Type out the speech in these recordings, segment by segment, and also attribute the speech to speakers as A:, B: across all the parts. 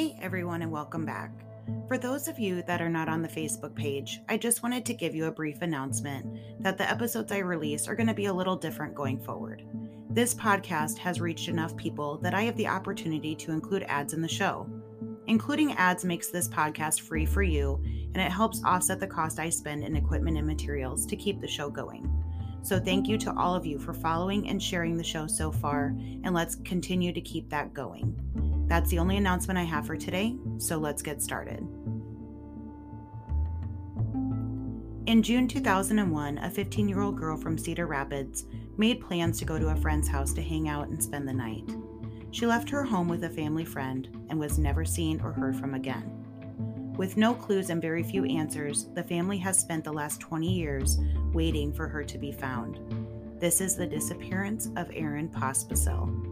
A: Hey everyone, and welcome back. For those of you that are not on the Facebook page, I just wanted to give you a brief announcement that the episodes I release are going to be a little different going forward. This podcast has reached enough people that I have the opportunity to include ads in the show. Including ads makes this podcast free for you, and it helps offset the cost I spend in equipment and materials to keep the show going. So, thank you to all of you for following and sharing the show so far, and let's continue to keep that going. That's the only announcement I have for today, so let's get started. In June 2001, a 15 year old girl from Cedar Rapids made plans to go to a friend's house to hang out and spend the night. She left her home with a family friend and was never seen or heard from again. With no clues and very few answers, the family has spent the last 20 years waiting for her to be found. This is the disappearance of Erin Pospisil.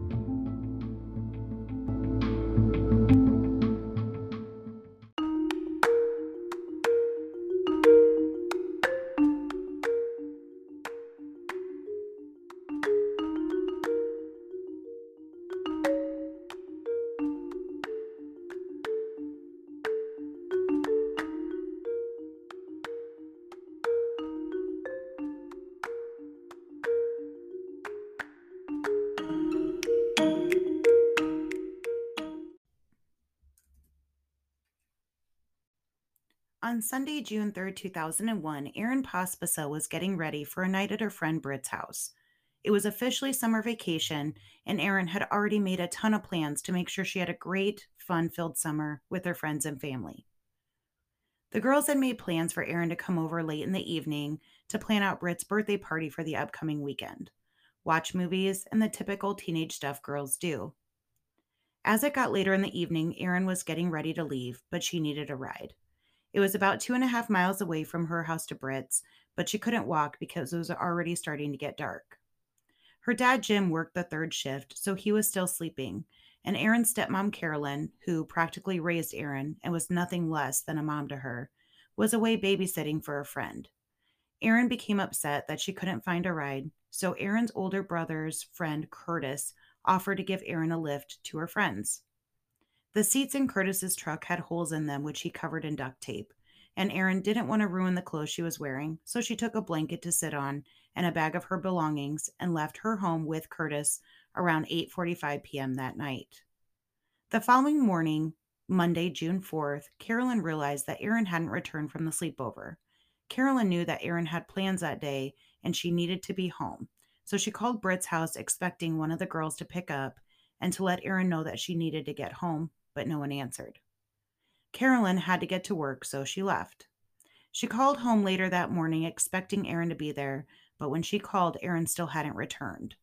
A: On Sunday, June 3, 2001, Erin Pospisil was getting ready for a night at her friend Britt's house. It was officially summer vacation, and Erin had already made a ton of plans to make sure she had a great, fun filled summer with her friends and family. The girls had made plans for Erin to come over late in the evening to plan out Britt's birthday party for the upcoming weekend, watch movies, and the typical teenage stuff girls do. As it got later in the evening, Erin was getting ready to leave, but she needed a ride. It was about two and a half miles away from her house to Britt's, but she couldn't walk because it was already starting to get dark. Her dad, Jim, worked the third shift, so he was still sleeping, and Erin's stepmom, Carolyn, who practically raised Erin and was nothing less than a mom to her, was away babysitting for a friend. Erin became upset that she couldn't find a ride, so Erin's older brother's friend, Curtis, offered to give Erin a lift to her friends. The seats in Curtis's truck had holes in them, which he covered in duct tape, and Erin didn't want to ruin the clothes she was wearing, so she took a blanket to sit on and a bag of her belongings and left her home with Curtis around 8:45 p.m. that night. The following morning, Monday, June 4th, Carolyn realized that Erin hadn't returned from the sleepover. Carolyn knew that Erin had plans that day and she needed to be home, so she called Britt's house expecting one of the girls to pick up and to let Erin know that she needed to get home but no one answered. Carolyn had to get to work, so she left. She called home later that morning expecting Erin to be there, but when she called, Erin still hadn't returned.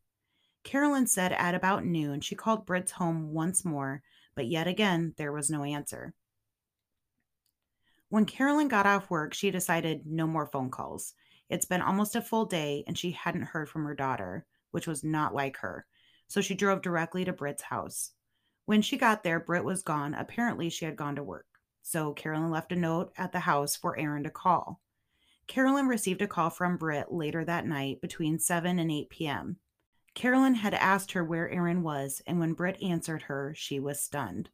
A: Carolyn said at about noon she called Britt's home once more, but yet again there was no answer. When Carolyn got off work, she decided no more phone calls. It's been almost a full day and she hadn't heard from her daughter, which was not like her. So she drove directly to Britt's house. When she got there, Britt was gone. Apparently, she had gone to work. So Carolyn left a note at the house for Erin to call. Carolyn received a call from Britt later that night between 7 and 8 p.m. Carolyn had asked her where Erin was, and when Britt answered her, she was stunned.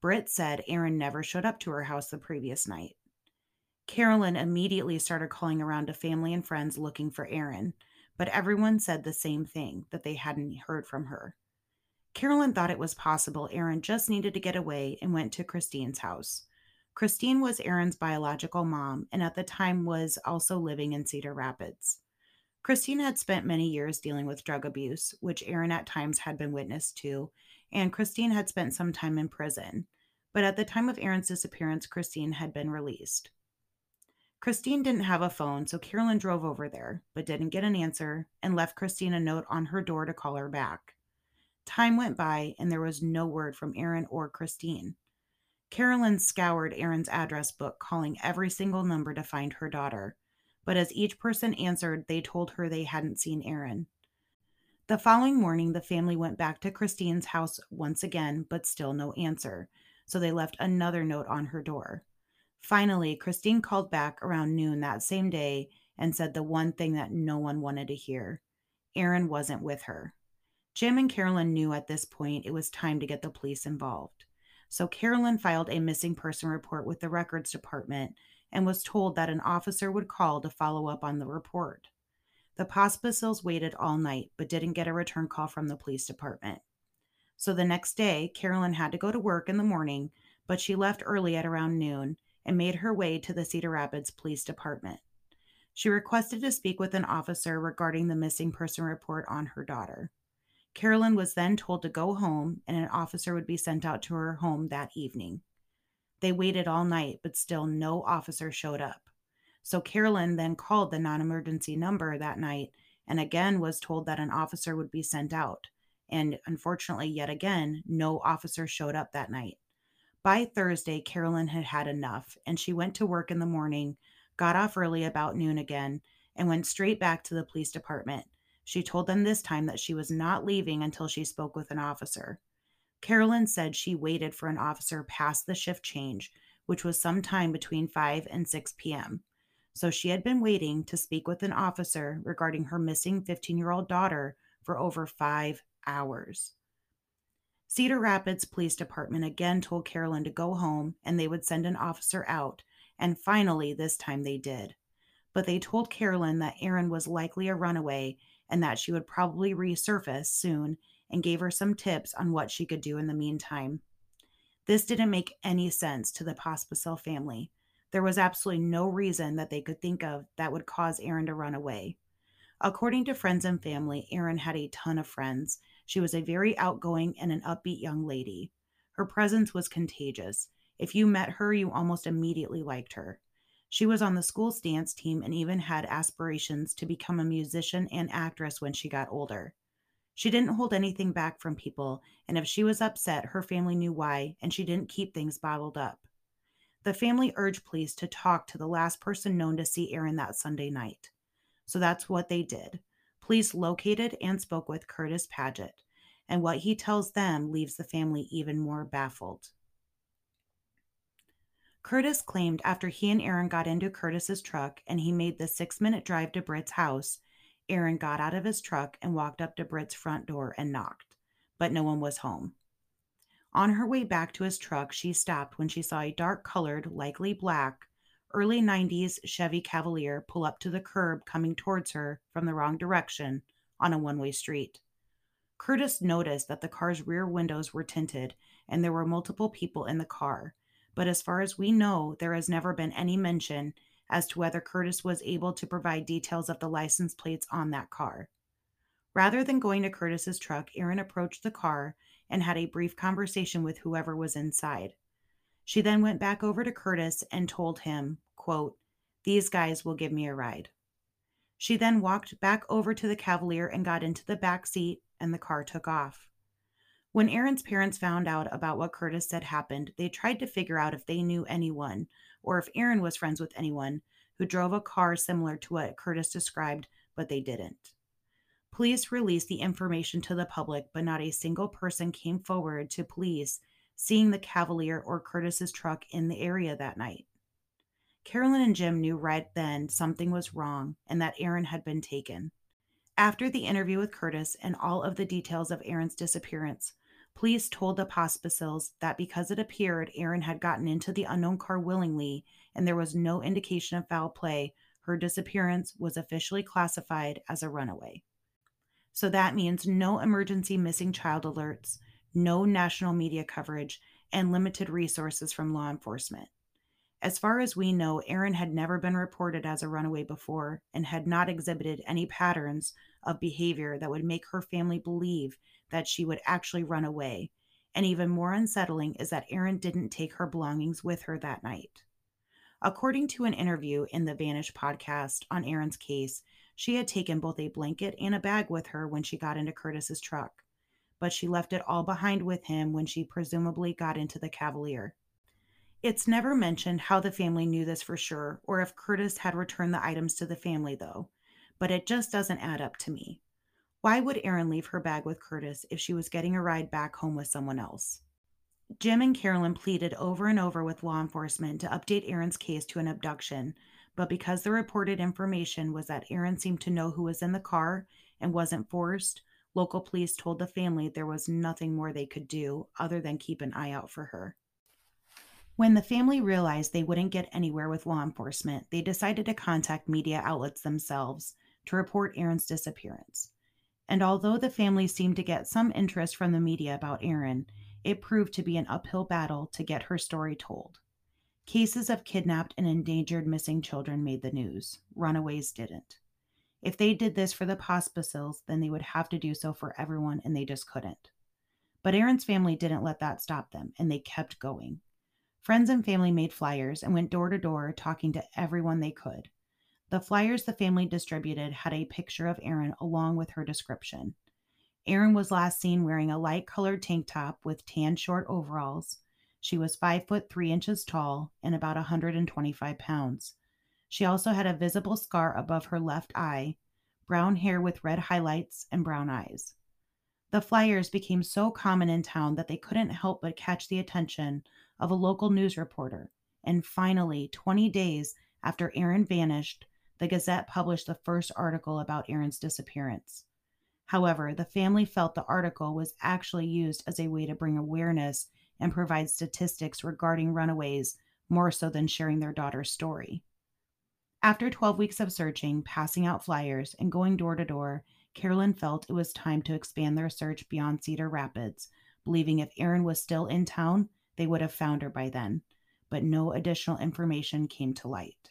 A: Britt said Erin never showed up to her house the previous night. Carolyn immediately started calling around to family and friends looking for Erin, but everyone said the same thing that they hadn't heard from her. Carolyn thought it was possible Erin just needed to get away and went to Christine's house. Christine was Erin's biological mom and at the time was also living in Cedar Rapids. Christine had spent many years dealing with drug abuse, which Erin at times had been witness to, and Christine had spent some time in prison. But at the time of Erin's disappearance, Christine had been released. Christine didn't have a phone, so Carolyn drove over there, but didn't get an answer and left Christine a note on her door to call her back. Time went by and there was no word from Erin or Christine. Carolyn scoured Erin's address book, calling every single number to find her daughter. But as each person answered, they told her they hadn't seen Erin. The following morning, the family went back to Christine's house once again, but still no answer, so they left another note on her door. Finally, Christine called back around noon that same day and said the one thing that no one wanted to hear Erin wasn't with her. Jim and Carolyn knew at this point it was time to get the police involved. So Carolyn filed a missing person report with the records department and was told that an officer would call to follow up on the report. The Pospisils waited all night but didn't get a return call from the police department. So the next day, Carolyn had to go to work in the morning, but she left early at around noon and made her way to the Cedar Rapids Police Department. She requested to speak with an officer regarding the missing person report on her daughter. Carolyn was then told to go home and an officer would be sent out to her home that evening. They waited all night, but still no officer showed up. So Carolyn then called the non emergency number that night and again was told that an officer would be sent out. And unfortunately, yet again, no officer showed up that night. By Thursday, Carolyn had had enough and she went to work in the morning, got off early about noon again, and went straight back to the police department. She told them this time that she was not leaving until she spoke with an officer. Carolyn said she waited for an officer past the shift change, which was sometime between 5 and 6 p.m. So she had been waiting to speak with an officer regarding her missing 15 year old daughter for over five hours. Cedar Rapids Police Department again told Carolyn to go home and they would send an officer out, and finally, this time they did. But they told Carolyn that Erin was likely a runaway and that she would probably resurface soon and gave her some tips on what she could do in the meantime. This didn't make any sense to the Pospisil family. There was absolutely no reason that they could think of that would cause Erin to run away. According to friends and family, Erin had a ton of friends. She was a very outgoing and an upbeat young lady. Her presence was contagious. If you met her, you almost immediately liked her. She was on the school's dance team and even had aspirations to become a musician and actress when she got older. She didn't hold anything back from people, and if she was upset, her family knew why, and she didn't keep things bottled up. The family urged police to talk to the last person known to see Erin that Sunday night. So that's what they did. Police located and spoke with Curtis Paget, and what he tells them leaves the family even more baffled. Curtis claimed after he and Erin got into Curtis's truck and he made the six minute drive to Britt's house, Erin got out of his truck and walked up to Britt's front door and knocked, but no one was home. On her way back to his truck, she stopped when she saw a dark colored, likely black, early 90s Chevy Cavalier pull up to the curb coming towards her from the wrong direction on a one way street. Curtis noticed that the car's rear windows were tinted and there were multiple people in the car, but as far as we know, there has never been any mention as to whether Curtis was able to provide details of the license plates on that car. Rather than going to Curtis's truck, Erin approached the car and had a brief conversation with whoever was inside. She then went back over to Curtis and told him, quote, These guys will give me a ride. She then walked back over to the Cavalier and got into the back seat, and the car took off. When Erin's parents found out about what Curtis said happened, they tried to figure out if they knew anyone or if Erin was friends with anyone who drove a car similar to what Curtis described, but they didn't. Police released the information to the public, but not a single person came forward to police seeing the Cavalier or Curtis's truck in the area that night. Carolyn and Jim knew right then something was wrong and that Erin had been taken. After the interview with Curtis and all of the details of Erin's disappearance, Police told the Pospisils that because it appeared Erin had gotten into the unknown car willingly and there was no indication of foul play, her disappearance was officially classified as a runaway. So that means no emergency missing child alerts, no national media coverage, and limited resources from law enforcement. As far as we know, Erin had never been reported as a runaway before and had not exhibited any patterns of behavior that would make her family believe that she would actually run away. And even more unsettling is that Erin didn't take her belongings with her that night. According to an interview in the Vanish podcast on Erin's case, she had taken both a blanket and a bag with her when she got into Curtis's truck, but she left it all behind with him when she presumably got into the Cavalier. It's never mentioned how the family knew this for sure or if Curtis had returned the items to the family, though, but it just doesn't add up to me. Why would Erin leave her bag with Curtis if she was getting a ride back home with someone else? Jim and Carolyn pleaded over and over with law enforcement to update Erin's case to an abduction, but because the reported information was that Erin seemed to know who was in the car and wasn't forced, local police told the family there was nothing more they could do other than keep an eye out for her. When the family realized they wouldn't get anywhere with law enforcement, they decided to contact media outlets themselves to report Erin's disappearance. And although the family seemed to get some interest from the media about Erin, it proved to be an uphill battle to get her story told. Cases of kidnapped and endangered missing children made the news. Runaways didn't. If they did this for the Pospisil's, then they would have to do so for everyone, and they just couldn't. But Erin's family didn't let that stop them, and they kept going. Friends and family made flyers and went door to door talking to everyone they could. The flyers the family distributed had a picture of Erin along with her description. Erin was last seen wearing a light colored tank top with tan short overalls. She was five foot three inches tall and about 125 pounds. She also had a visible scar above her left eye, brown hair with red highlights, and brown eyes. The flyers became so common in town that they couldn't help but catch the attention of a local news reporter. And finally, 20 days after Erin vanished, the Gazette published the first article about Erin's disappearance. However, the family felt the article was actually used as a way to bring awareness and provide statistics regarding runaways more so than sharing their daughter's story. After 12 weeks of searching, passing out flyers, and going door to door, Carolyn felt it was time to expand their search beyond Cedar Rapids, believing if Erin was still in town, they would have found her by then. But no additional information came to light.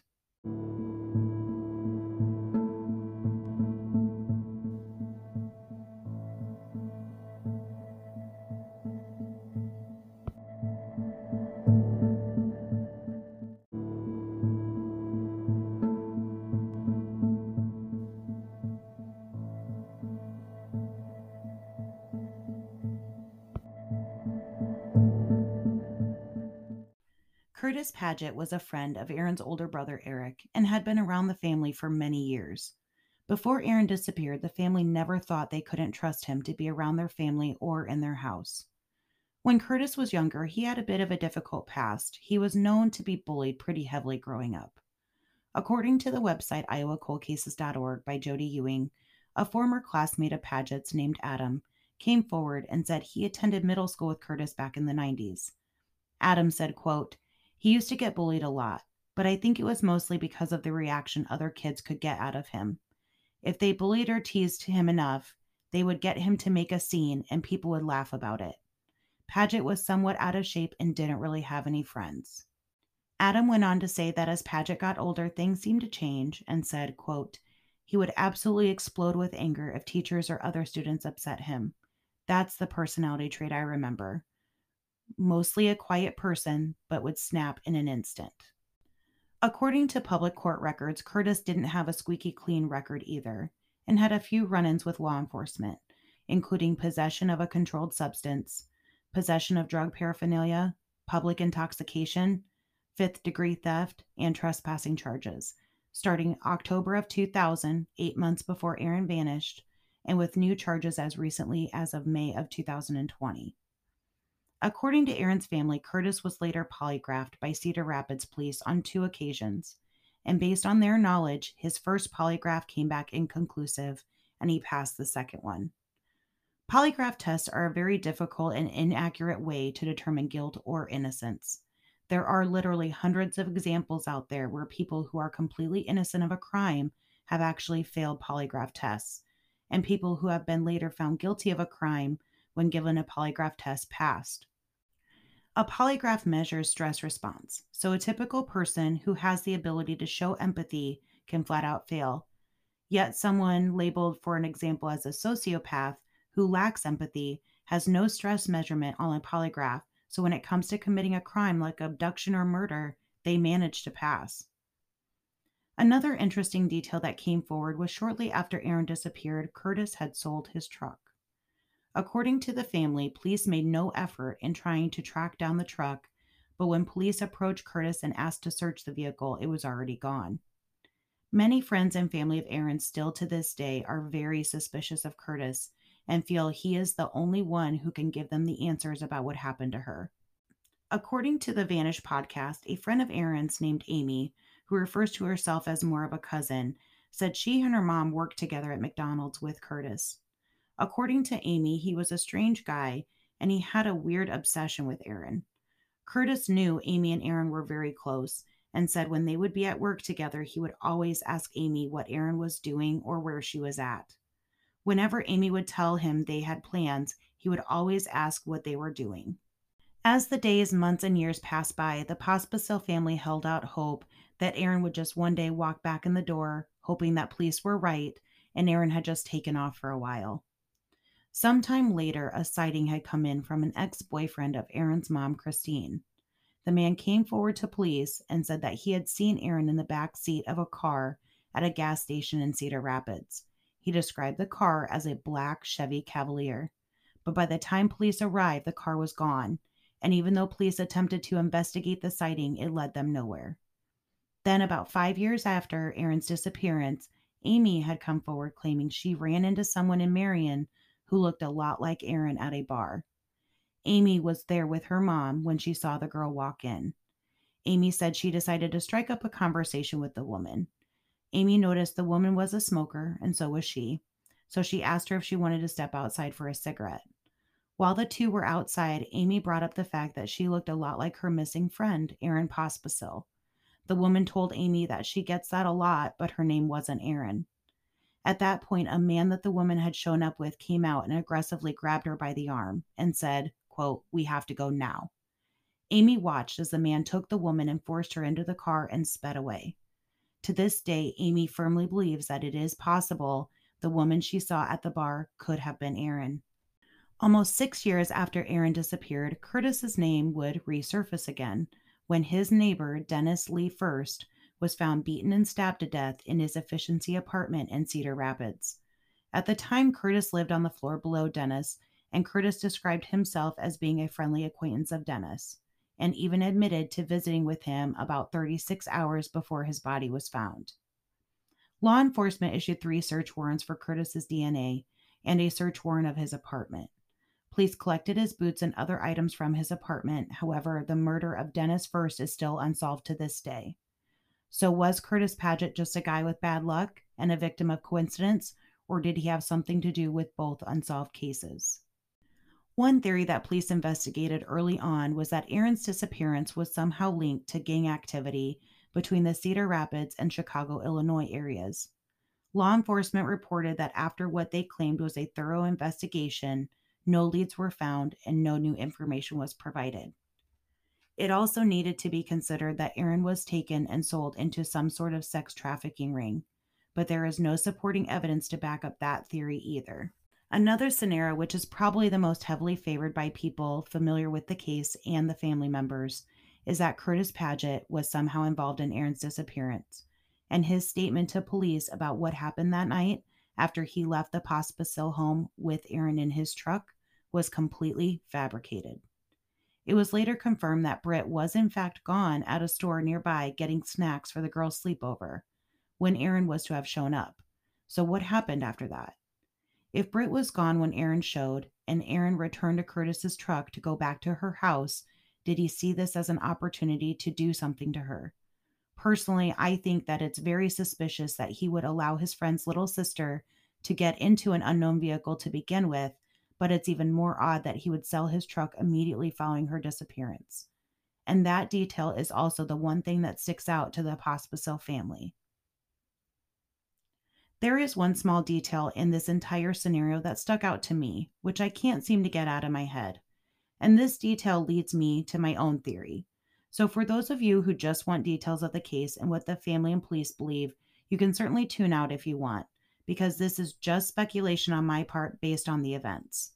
A: Curtis Paget was a friend of Erin's older brother Eric and had been around the family for many years. Before Erin disappeared, the family never thought they couldn't trust him to be around their family or in their house. When Curtis was younger, he had a bit of a difficult past. He was known to be bullied pretty heavily growing up. According to the website iowacoldcases.org by Jody Ewing, a former classmate of Paget's named Adam came forward and said he attended middle school with Curtis back in the 90s. Adam said, quote, he used to get bullied a lot, but I think it was mostly because of the reaction other kids could get out of him. If they bullied or teased him enough, they would get him to make a scene and people would laugh about it. Paget was somewhat out of shape and didn't really have any friends. Adam went on to say that as Paget got older, things seemed to change and said, quote, he would absolutely explode with anger if teachers or other students upset him. That's the personality trait I remember mostly a quiet person, but would snap in an instant. According to public court records, Curtis didn't have a squeaky clean record either, and had a few run ins with law enforcement, including possession of a controlled substance, possession of drug paraphernalia, public intoxication, fifth degree theft, and trespassing charges, starting October of 2000, eight months before Erin vanished, and with new charges as recently as of May of 2020. According to Erin's family, Curtis was later polygraphed by Cedar Rapids police on two occasions. And based on their knowledge, his first polygraph came back inconclusive and he passed the second one. Polygraph tests are a very difficult and inaccurate way to determine guilt or innocence. There are literally hundreds of examples out there where people who are completely innocent of a crime have actually failed polygraph tests, and people who have been later found guilty of a crime when given a polygraph test passed. A polygraph measures stress response, so a typical person who has the ability to show empathy can flat out fail. Yet, someone labeled, for an example, as a sociopath who lacks empathy has no stress measurement on a polygraph, so when it comes to committing a crime like abduction or murder, they manage to pass. Another interesting detail that came forward was shortly after Erin disappeared, Curtis had sold his truck. According to the family, police made no effort in trying to track down the truck, but when police approached Curtis and asked to search the vehicle, it was already gone. Many friends and family of Erin still to this day are very suspicious of Curtis and feel he is the only one who can give them the answers about what happened to her. According to the Vanish podcast, a friend of Erin's named Amy, who refers to herself as more of a cousin, said she and her mom worked together at McDonald's with Curtis. According to Amy, he was a strange guy and he had a weird obsession with Erin. Curtis knew Amy and Erin were very close and said when they would be at work together, he would always ask Amy what Erin was doing or where she was at. Whenever Amy would tell him they had plans, he would always ask what they were doing. As the days, months, and years passed by, the Pospisil family held out hope that Erin would just one day walk back in the door, hoping that police were right and Erin had just taken off for a while. Sometime later, a sighting had come in from an ex boyfriend of Erin's mom, Christine. The man came forward to police and said that he had seen Erin in the back seat of a car at a gas station in Cedar Rapids. He described the car as a black Chevy Cavalier. But by the time police arrived, the car was gone, and even though police attempted to investigate the sighting, it led them nowhere. Then, about five years after Erin's disappearance, Amy had come forward claiming she ran into someone in Marion who looked a lot like Erin at a bar. Amy was there with her mom when she saw the girl walk in. Amy said she decided to strike up a conversation with the woman. Amy noticed the woman was a smoker, and so was she, so she asked her if she wanted to step outside for a cigarette. While the two were outside, Amy brought up the fact that she looked a lot like her missing friend, Erin Pospisil. The woman told Amy that she gets that a lot, but her name wasn't Erin. At that point, a man that the woman had shown up with came out and aggressively grabbed her by the arm and said, quote, We have to go now. Amy watched as the man took the woman and forced her into the car and sped away. To this day, Amy firmly believes that it is possible the woman she saw at the bar could have been Erin. Almost six years after Erin disappeared, Curtis's name would resurface again when his neighbor, Dennis Lee First, was found beaten and stabbed to death in his efficiency apartment in Cedar Rapids. At the time, Curtis lived on the floor below Dennis, and Curtis described himself as being a friendly acquaintance of Dennis, and even admitted to visiting with him about 36 hours before his body was found. Law enforcement issued three search warrants for Curtis's DNA and a search warrant of his apartment. Police collected his boots and other items from his apartment. However, the murder of Dennis First is still unsolved to this day. So, was Curtis Paget just a guy with bad luck and a victim of coincidence, or did he have something to do with both unsolved cases? One theory that police investigated early on was that Erin's disappearance was somehow linked to gang activity between the Cedar Rapids and Chicago, Illinois areas. Law enforcement reported that after what they claimed was a thorough investigation, no leads were found and no new information was provided. It also needed to be considered that Erin was taken and sold into some sort of sex trafficking ring, but there is no supporting evidence to back up that theory either. Another scenario, which is probably the most heavily favored by people familiar with the case and the family members, is that Curtis Paget was somehow involved in Erin's disappearance, and his statement to police about what happened that night after he left the Pospisil home with Erin in his truck was completely fabricated. It was later confirmed that Britt was in fact gone at a store nearby getting snacks for the girls' sleepover when Erin was to have shown up. So, what happened after that? If Britt was gone when Erin showed and Erin returned to Curtis's truck to go back to her house, did he see this as an opportunity to do something to her? Personally, I think that it's very suspicious that he would allow his friend's little sister to get into an unknown vehicle to begin with but it's even more odd that he would sell his truck immediately following her disappearance. And that detail is also the one thing that sticks out to the Pospisil family. There is one small detail in this entire scenario that stuck out to me, which I can't seem to get out of my head. And this detail leads me to my own theory. So, for those of you who just want details of the case and what the family and police believe, you can certainly tune out if you want because this is just speculation on my part based on the events.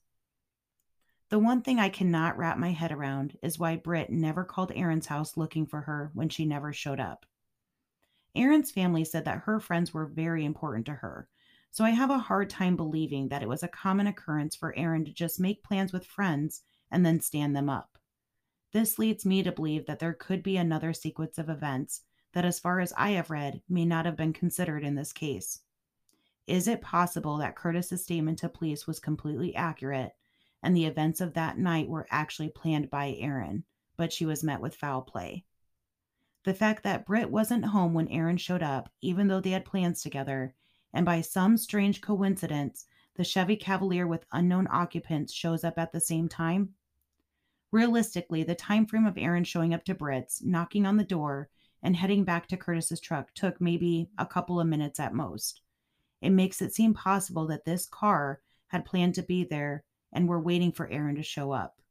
A: The one thing I cannot wrap my head around is why Britt never called Erin's house looking for her when she never showed up. Erin's family said that her friends were very important to her, so I have a hard time believing that it was a common occurrence for Erin to just make plans with friends and then stand them up. This leads me to believe that there could be another sequence of events that, as far as I have read, may not have been considered in this case. Is it possible that Curtis's statement to police was completely accurate and the events of that night were actually planned by Erin, but she was met with foul play? The fact that Britt wasn't home when Erin showed up, even though they had plans together, and by some strange coincidence, the Chevy Cavalier with unknown occupants shows up at the same time? Realistically, the time frame of Erin showing up to Britt's, knocking on the door, and heading back to Curtis's truck took maybe a couple of minutes at most. It makes it seem possible that this car had planned to be there and were waiting for Erin to show up.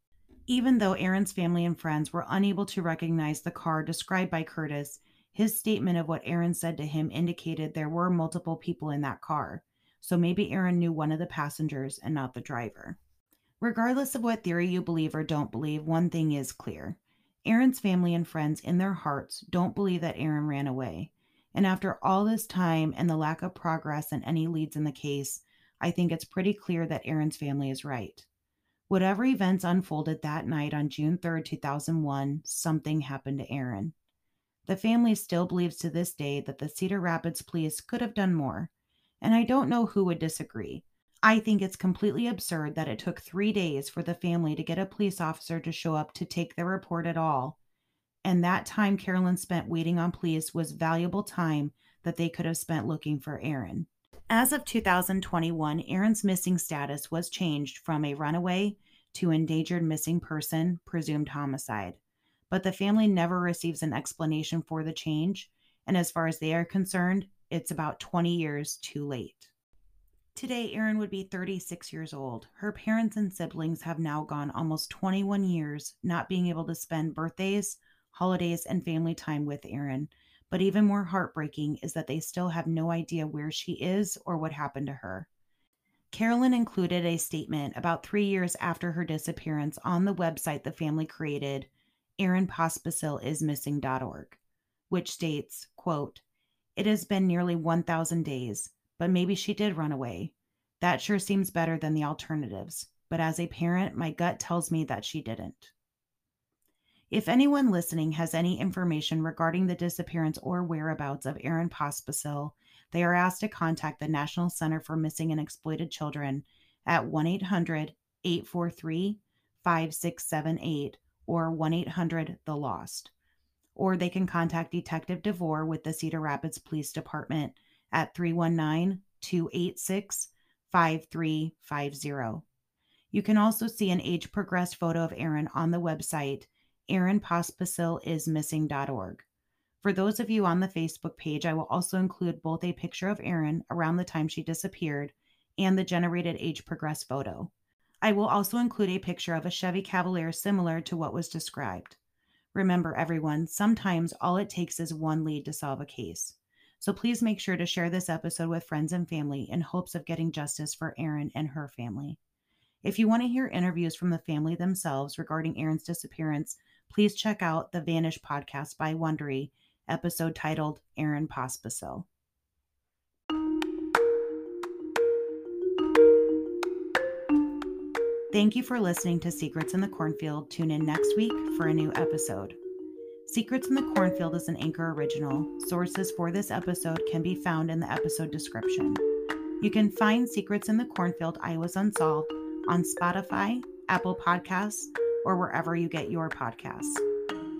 A: Even though Erin's family and friends were unable to recognize the car described by Curtis, his statement of what Erin said to him indicated there were multiple people in that car, so maybe Erin knew one of the passengers and not the driver. Regardless of what theory you believe or don't believe, one thing is clear. Erin's family and friends in their hearts don't believe that Erin ran away. And after all this time and the lack of progress and any leads in the case, I think it's pretty clear that Erin's family is right. Whatever events unfolded that night on June 3, 2001, something happened to Erin. The family still believes to this day that the Cedar Rapids police could have done more, and I don't know who would disagree. I think it's completely absurd that it took three days for the family to get a police officer to show up to take their report at all. And that time Carolyn spent waiting on police was valuable time that they could have spent looking for Erin. As of 2021, Erin's missing status was changed from a runaway to endangered missing person, presumed homicide. But the family never receives an explanation for the change, and as far as they are concerned, it's about 20 years too late. Today, Erin would be 36 years old. Her parents and siblings have now gone almost 21 years not being able to spend birthdays, holidays, and family time with Erin. But even more heartbreaking is that they still have no idea where she is or what happened to her. Carolyn included a statement about three years after her disappearance on the website the family created, erinpospisilsmissing.org, which states, quote, It has been nearly 1,000 days but maybe she did run away. That sure seems better than the alternatives, but as a parent, my gut tells me that she didn't. If anyone listening has any information regarding the disappearance or whereabouts of Erin Pospisil, they are asked to contact the National Center for Missing and Exploited Children at 1 800 843 5678 or 1 800 The Lost. Or they can contact Detective DeVore with the Cedar Rapids Police Department at 319 286 5350. You can also see an age progressed photo of Erin on the website erinpospisilismissing.org. For those of you on the Facebook page, I will also include both a picture of Erin around the time she disappeared and the generated age progressed photo. I will also include a picture of a Chevy Cavalier similar to what was described. Remember, everyone, sometimes all it takes is one lead to solve a case. So please make sure to share this episode with friends and family in hopes of getting justice for Erin and her family. If you want to hear interviews from the family themselves regarding Erin's disappearance, please check out the Vanish podcast by Wondery, episode titled Erin Pospisil. Thank you for listening to Secrets in the Cornfield. Tune in next week for a new episode. Secrets in the Cornfield is an Anchor original. Sources for this episode can be found in the episode description. You can find Secrets in the Cornfield Iowa's Unsolved on Spotify, Apple Podcasts, or wherever you get your podcasts.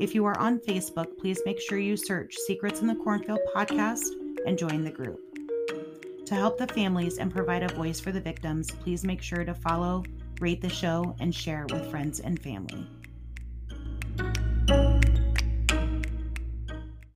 A: If you are on Facebook, please make sure you search Secrets in the Cornfield podcast and join the group. To help the families and provide a voice for the victims, please make sure to follow, rate the show, and share with friends and family.